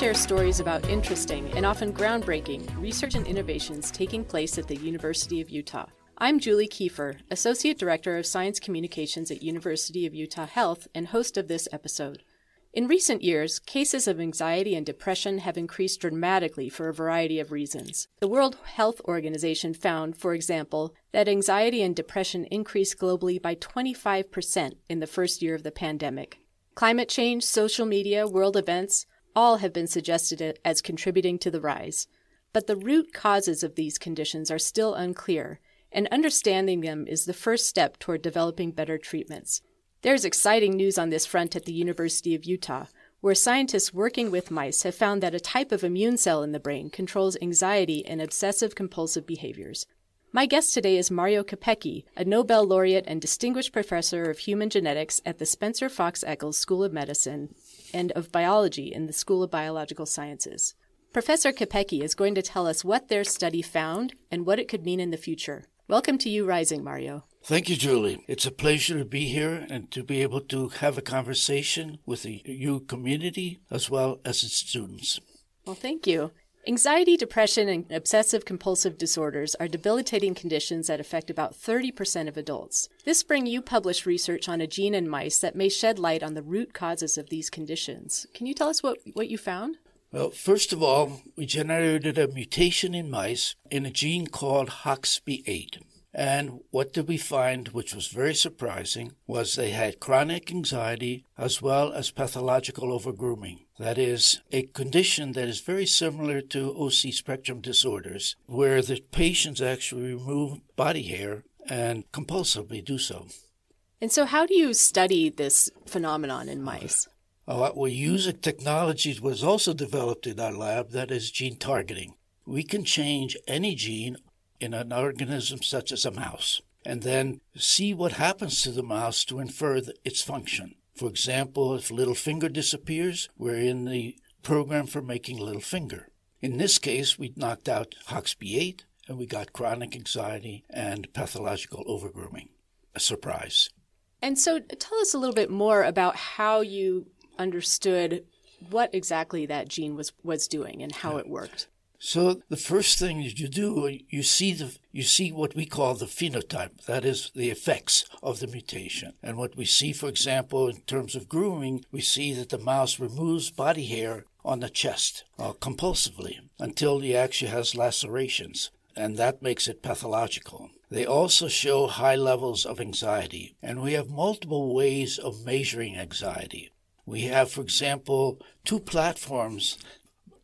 share stories about interesting and often groundbreaking research and innovations taking place at the University of Utah. I'm Julie Kiefer, Associate Director of Science Communications at University of Utah Health and host of this episode. In recent years, cases of anxiety and depression have increased dramatically for a variety of reasons. The World Health Organization found, for example, that anxiety and depression increased globally by 25% in the first year of the pandemic. Climate change, social media, world events, all have been suggested as contributing to the rise. But the root causes of these conditions are still unclear, and understanding them is the first step toward developing better treatments. There's exciting news on this front at the University of Utah, where scientists working with mice have found that a type of immune cell in the brain controls anxiety and obsessive compulsive behaviors. My guest today is Mario Capecchi, a Nobel laureate and distinguished professor of human genetics at the Spencer Fox Eccles School of Medicine and of Biology in the School of Biological Sciences. Professor Capecchi is going to tell us what their study found and what it could mean in the future. Welcome to U Rising, Mario. Thank you, Julie. It's a pleasure to be here and to be able to have a conversation with the U community as well as its students. Well, thank you. Anxiety, depression, and obsessive compulsive disorders are debilitating conditions that affect about 30% of adults. This spring, you published research on a gene in mice that may shed light on the root causes of these conditions. Can you tell us what, what you found? Well, first of all, we generated a mutation in mice in a gene called HOXB8. And what did we find, which was very surprising, was they had chronic anxiety as well as pathological overgrooming. That is a condition that is very similar to OC spectrum disorders, where the patients actually remove body hair and compulsively do so. And so, how do you study this phenomenon in mice? Uh, we use a technology that was also developed in our lab that is gene targeting. We can change any gene in an organism such as a mouse and then see what happens to the mouse to infer its function. For example, if little finger disappears, we're in the program for making little finger. In this case, we knocked out HOXB8 and we got chronic anxiety and pathological overgrooming. A surprise. And so tell us a little bit more about how you understood what exactly that gene was, was doing and how yeah. it worked. So the first thing that you do, you see the you see what we call the phenotype, that is the effects of the mutation. And what we see, for example, in terms of grooming, we see that the mouse removes body hair on the chest uh, compulsively until he actually has lacerations, and that makes it pathological. They also show high levels of anxiety, and we have multiple ways of measuring anxiety. We have, for example, two platforms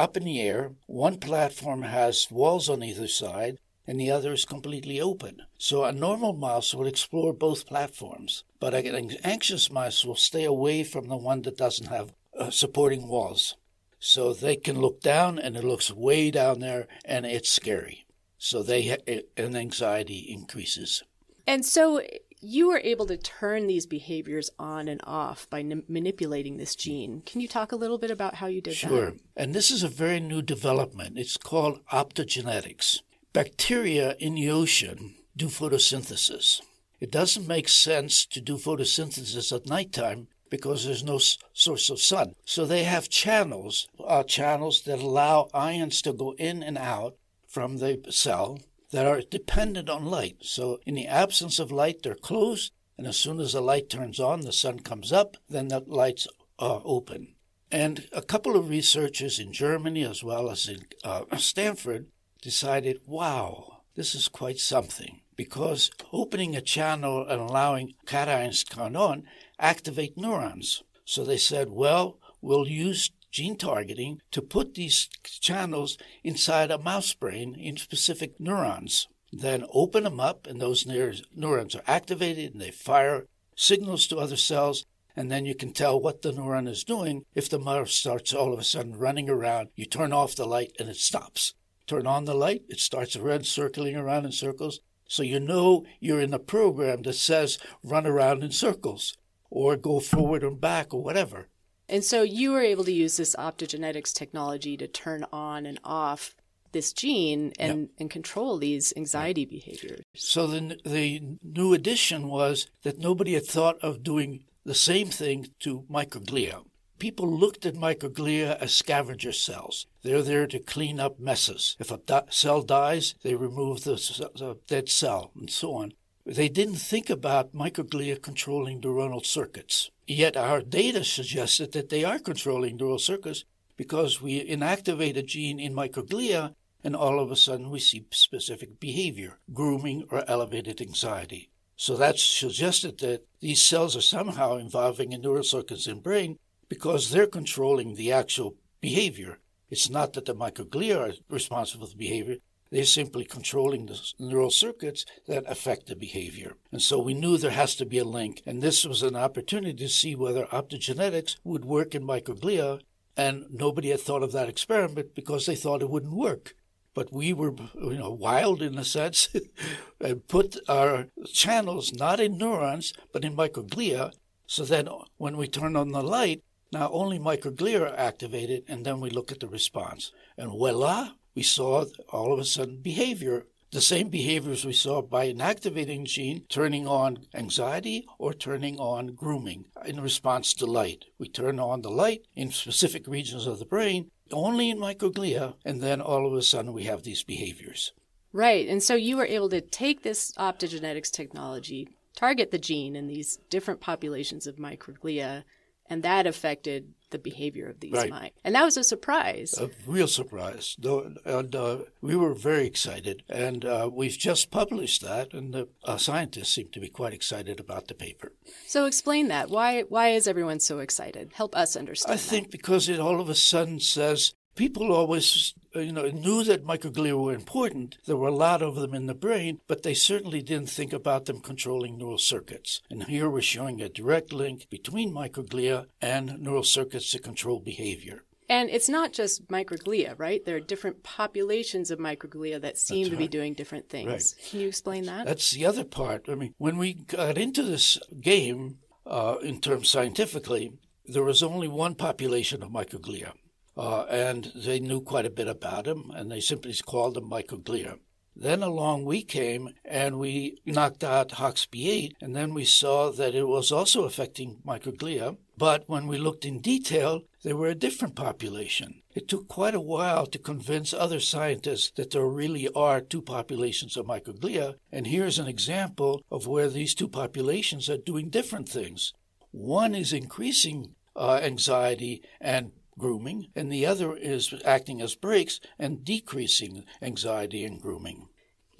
up in the air. One platform has walls on either side, and the other is completely open. So a normal mouse will explore both platforms, but an anxious mouse will stay away from the one that doesn't have uh, supporting walls. So they can look down, and it looks way down there, and it's scary. So they ha- an anxiety increases. And so you were able to turn these behaviors on and off by n- manipulating this gene. Can you talk a little bit about how you did sure. that? Sure. And this is a very new development. It's called optogenetics. Bacteria in the ocean do photosynthesis. It doesn't make sense to do photosynthesis at nighttime because there's no s- source of sun. So they have channels, uh, channels that allow ions to go in and out from the cell that are dependent on light. So, in the absence of light, they're closed, and as soon as the light turns on, the sun comes up, then the lights are open. And a couple of researchers in Germany as well as in uh, Stanford decided, wow, this is quite something because opening a channel and allowing cations to come on activate neurons. So they said, well, we'll use gene targeting to put these channels inside a mouse brain in specific neurons. Then open them up, and those neurons are activated and they fire signals to other cells. And then you can tell what the neuron is doing. If the mouse starts all of a sudden running around, you turn off the light and it stops. Turn on the light, it starts red circling around in circles. So you know you're in a program that says run around in circles or go forward and back or whatever. And so you were able to use this optogenetics technology to turn on and off this gene and, yep. and control these anxiety behaviors. So the, the new addition was that nobody had thought of doing the same thing to microglia. people looked at microglia as scavenger cells. They're there to clean up messes. If a di- cell dies, they remove the, the dead cell and so on. They didn't think about microglia controlling neuronal circuits. Yet our data suggested that they are controlling neural circuits because we inactivate a gene in microglia and all of a sudden we see specific behavior, grooming or elevated anxiety. So that suggested that these cells are somehow involving in neural circuits in brain because they're controlling the actual behavior. It's not that the microglia are responsible for the behavior, they're simply controlling the neural circuits that affect the behavior. And so we knew there has to be a link, and this was an opportunity to see whether optogenetics would work in microglia, and nobody had thought of that experiment because they thought it wouldn't work. But we were you know wild in a sense and put our channels not in neurons but in microglia. So then when we turn on the light now only microglia are activated and then we look at the response. And voila we saw all of a sudden behavior the same behaviors we saw by an activating gene turning on anxiety or turning on grooming in response to light. We turn on the light in specific regions of the brain, only in microglia, and then all of a sudden we have these behaviors. Right. And so you were able to take this optogenetics technology, target the gene in these different populations of microglia, and that affected the behavior of these right. mice. And that was a surprise. A real surprise. And uh, we were very excited. And uh, we've just published that, and the uh, scientists seem to be quite excited about the paper. So explain that. Why, why is everyone so excited? Help us understand. I that. think because it all of a sudden says people always you know knew that microglia were important there were a lot of them in the brain but they certainly didn't think about them controlling neural circuits and here we're showing a direct link between microglia and neural circuits to control behavior and it's not just microglia, right? There are different populations of microglia that seem That's to be doing different things. Right. Can you explain that? That's the other part. I mean, when we got into this game, uh, in terms scientifically, there was only one population of microglia. Uh, and they knew quite a bit about him, and they simply called him microglia. Then along we came and we knocked out HOXB8, and then we saw that it was also affecting microglia. But when we looked in detail, they were a different population. It took quite a while to convince other scientists that there really are two populations of microglia, and here's an example of where these two populations are doing different things. One is increasing uh, anxiety and grooming, and the other is acting as brakes and decreasing anxiety and grooming.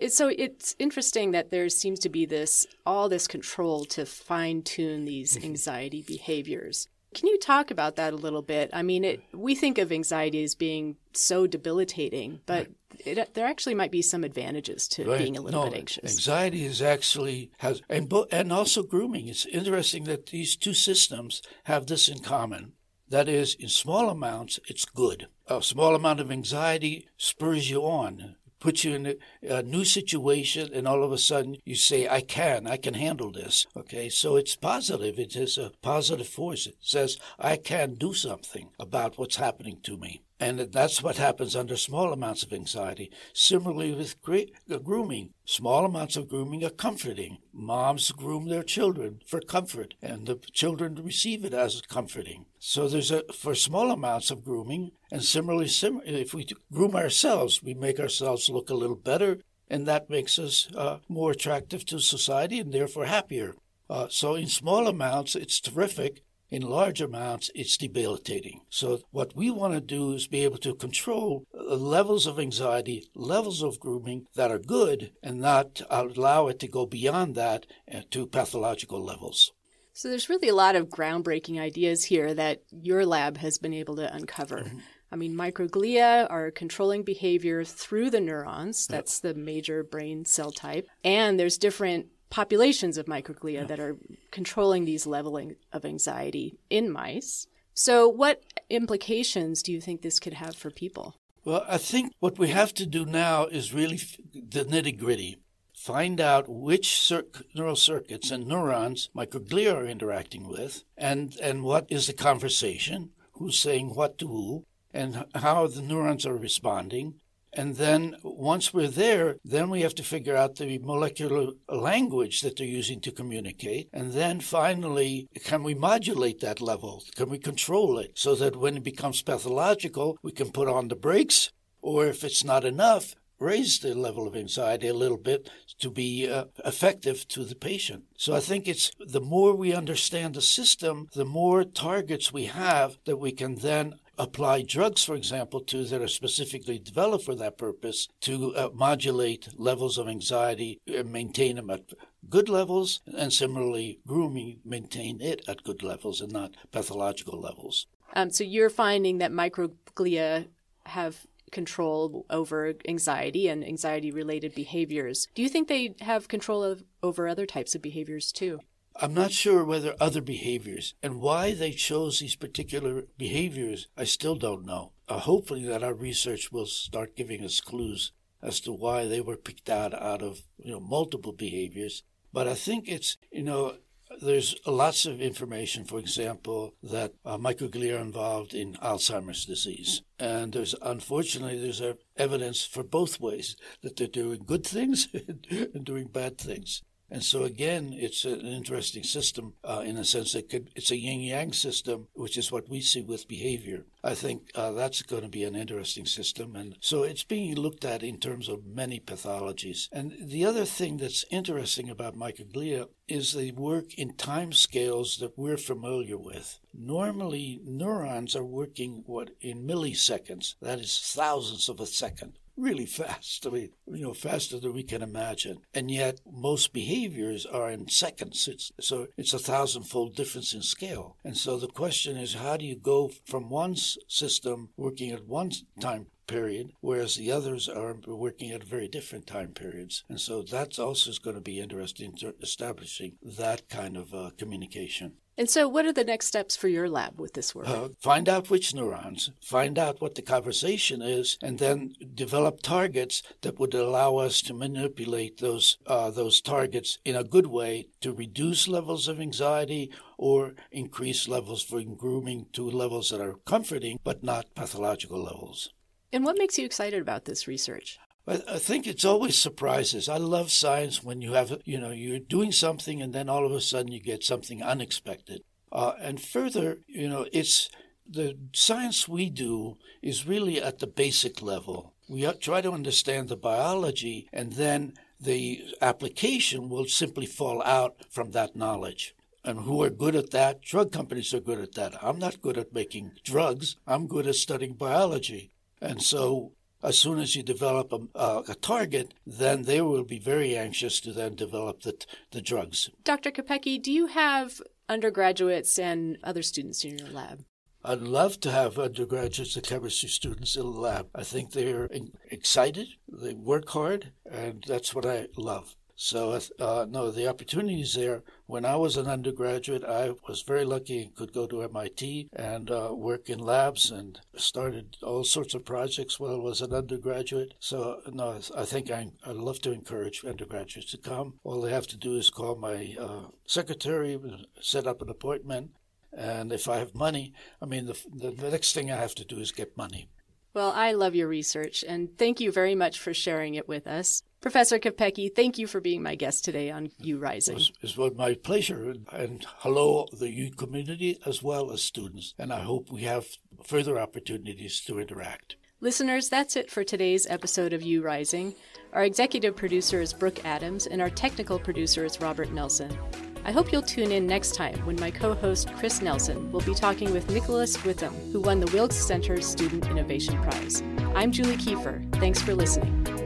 So it's interesting that there seems to be this all this control to fine tune these mm-hmm. anxiety behaviors. Can you talk about that a little bit? I mean, it, we think of anxiety as being so debilitating, but right. it, there actually might be some advantages to right. being a little no, bit anxious. Anxiety is actually has and bo- and also grooming. It's interesting that these two systems have this in common. That is, in small amounts, it's good. A small amount of anxiety spurs you on, puts you in a, new situation, and all of a sudden you say, I can, I can handle this. Okay, so it's positive. It is a positive force. It says, I can do something about what's happening to me. And that's what happens under small amounts of anxiety. Similarly with great, uh, grooming, small amounts of grooming are comforting. Moms groom their children for comfort, and the children receive it as comforting. So there's a for small amounts of grooming, and similarly, sim- if we groom ourselves, we make ourselves look a little better, and that makes us uh, more attractive to society and therefore happier. Uh, so in small amounts, it's terrific. In large amounts, it's debilitating. So, what we want to do is be able to control levels of anxiety, levels of grooming that are good, and not allow it to go beyond that uh, to pathological levels. So, there's really a lot of groundbreaking ideas here that your lab has been able to uncover. Mm-hmm. I mean, microglia are controlling behavior through the neurons. That's the major brain cell type. And there's different populations of microglia yeah. that are controlling these leveling of anxiety in mice. So, what implications do you think this could have for people? Well, I think what we have to do now is really the nitty gritty. Find out which cir- neural circuits and neurons microglia are interacting with, and, and what is the conversation, who's saying what to who, and how the neurons are responding, And then once we're there, then we have to figure out the molecular language that they're using to communicate. And then finally, can we modulate that level? Can we control it so that when it becomes pathological, we can put on the brakes? Or if it's not enough, raise the level of anxiety a little bit to be uh, effective to the patient. So I think it's the more we understand the system, the more targets we have that we can then apply drugs, for example, to that are specifically developed for that purpose to uh, modulate levels of anxiety and maintain them at good levels, and similarly, grooming, maintain it at good levels and not pathological levels. Um, so you're finding that microglia have control over anxiety and anxiety related behaviors. Do you think they have control of, over other types of behaviors too? I'm not sure whether other behaviors and why they chose these particular behaviors, I still don't know. Uh, hopefully, that our research will start giving us clues as to why they were picked out out of you know multiple behaviors. But I think it's you know there's lots of information, for example, that uh, microglia are involved in Alzheimer's disease. And there's unfortunately there's evidence for both ways that they're doing good things and doing bad things. And so again, it's an interesting system uh, in a sense that could, it's a yin yang system, which is what we see with behavior. I think uh, that's going to be an interesting system, and so it's being looked at in terms of many pathologies. And the other thing that's interesting about microglia is they work in time scales that we're familiar with. Normally, neurons are working what in milliseconds, that is thousands of a second really fast. I mean, you know, faster than we can imagine. And yet, most behaviors are in seconds. It's, so it's a thousandfold difference in scale. And so the question is, how do you go from one system working at one time period, whereas the others are working at very different time periods. And so that's also going to be interesting to establishing that kind of uh, communication. And so, what are the next steps for your lab with this work? Uh, find out which neurons, find out what the conversation is, and then develop targets that would allow us to manipulate those uh, those targets in a good way to reduce levels of anxiety or increase levels for grooming to levels that are comforting but not pathological levels. And what makes you excited about this research? I think it's always surprises. I love science when you have, you know, you're doing something and then all of a sudden you get something unexpected. Uh, and further, you know, it's the science we do is really at the basic level. We try to understand the biology and then the application will simply fall out from that knowledge. And who are good at that? Drug companies are good at that. I'm not good at making drugs. I'm good at studying biology. And so as soon as you develop a, uh, a, target, then they will be very anxious to then develop the, the drugs. Dr. Capecchi, do you have undergraduates and other students in your lab? I'd love to have undergraduates and chemistry students in the lab. I think they're excited, they work hard, and that's what I love. So, uh, no, the opportunities there. When I was an undergraduate, I was very lucky and could go to MIT and uh, work in labs and started all sorts of projects while I was an undergraduate. So, no, I think I, would love to encourage undergraduates to come. All they have to do is call my uh, secretary, set up an appointment, and if I have money, I mean, the, the next thing I have to do is get money. Well, I love your research, and thank you very much for sharing it with us. Professor Capecchi, thank you for being my guest today on U Rising. It's, it's my pleasure, and hello, the youth community as well as students, and I hope we have further opportunities to interact. Listeners, that's it for today's episode of U Rising. Our executive producer is Brooke Adams, and our technical producer is Robert Nelson. I hope you'll tune in next time when my co host Chris Nelson will be talking with Nicholas Witham, who won the Wilkes Center Student Innovation Prize. I'm Julie Kiefer. Thanks for listening.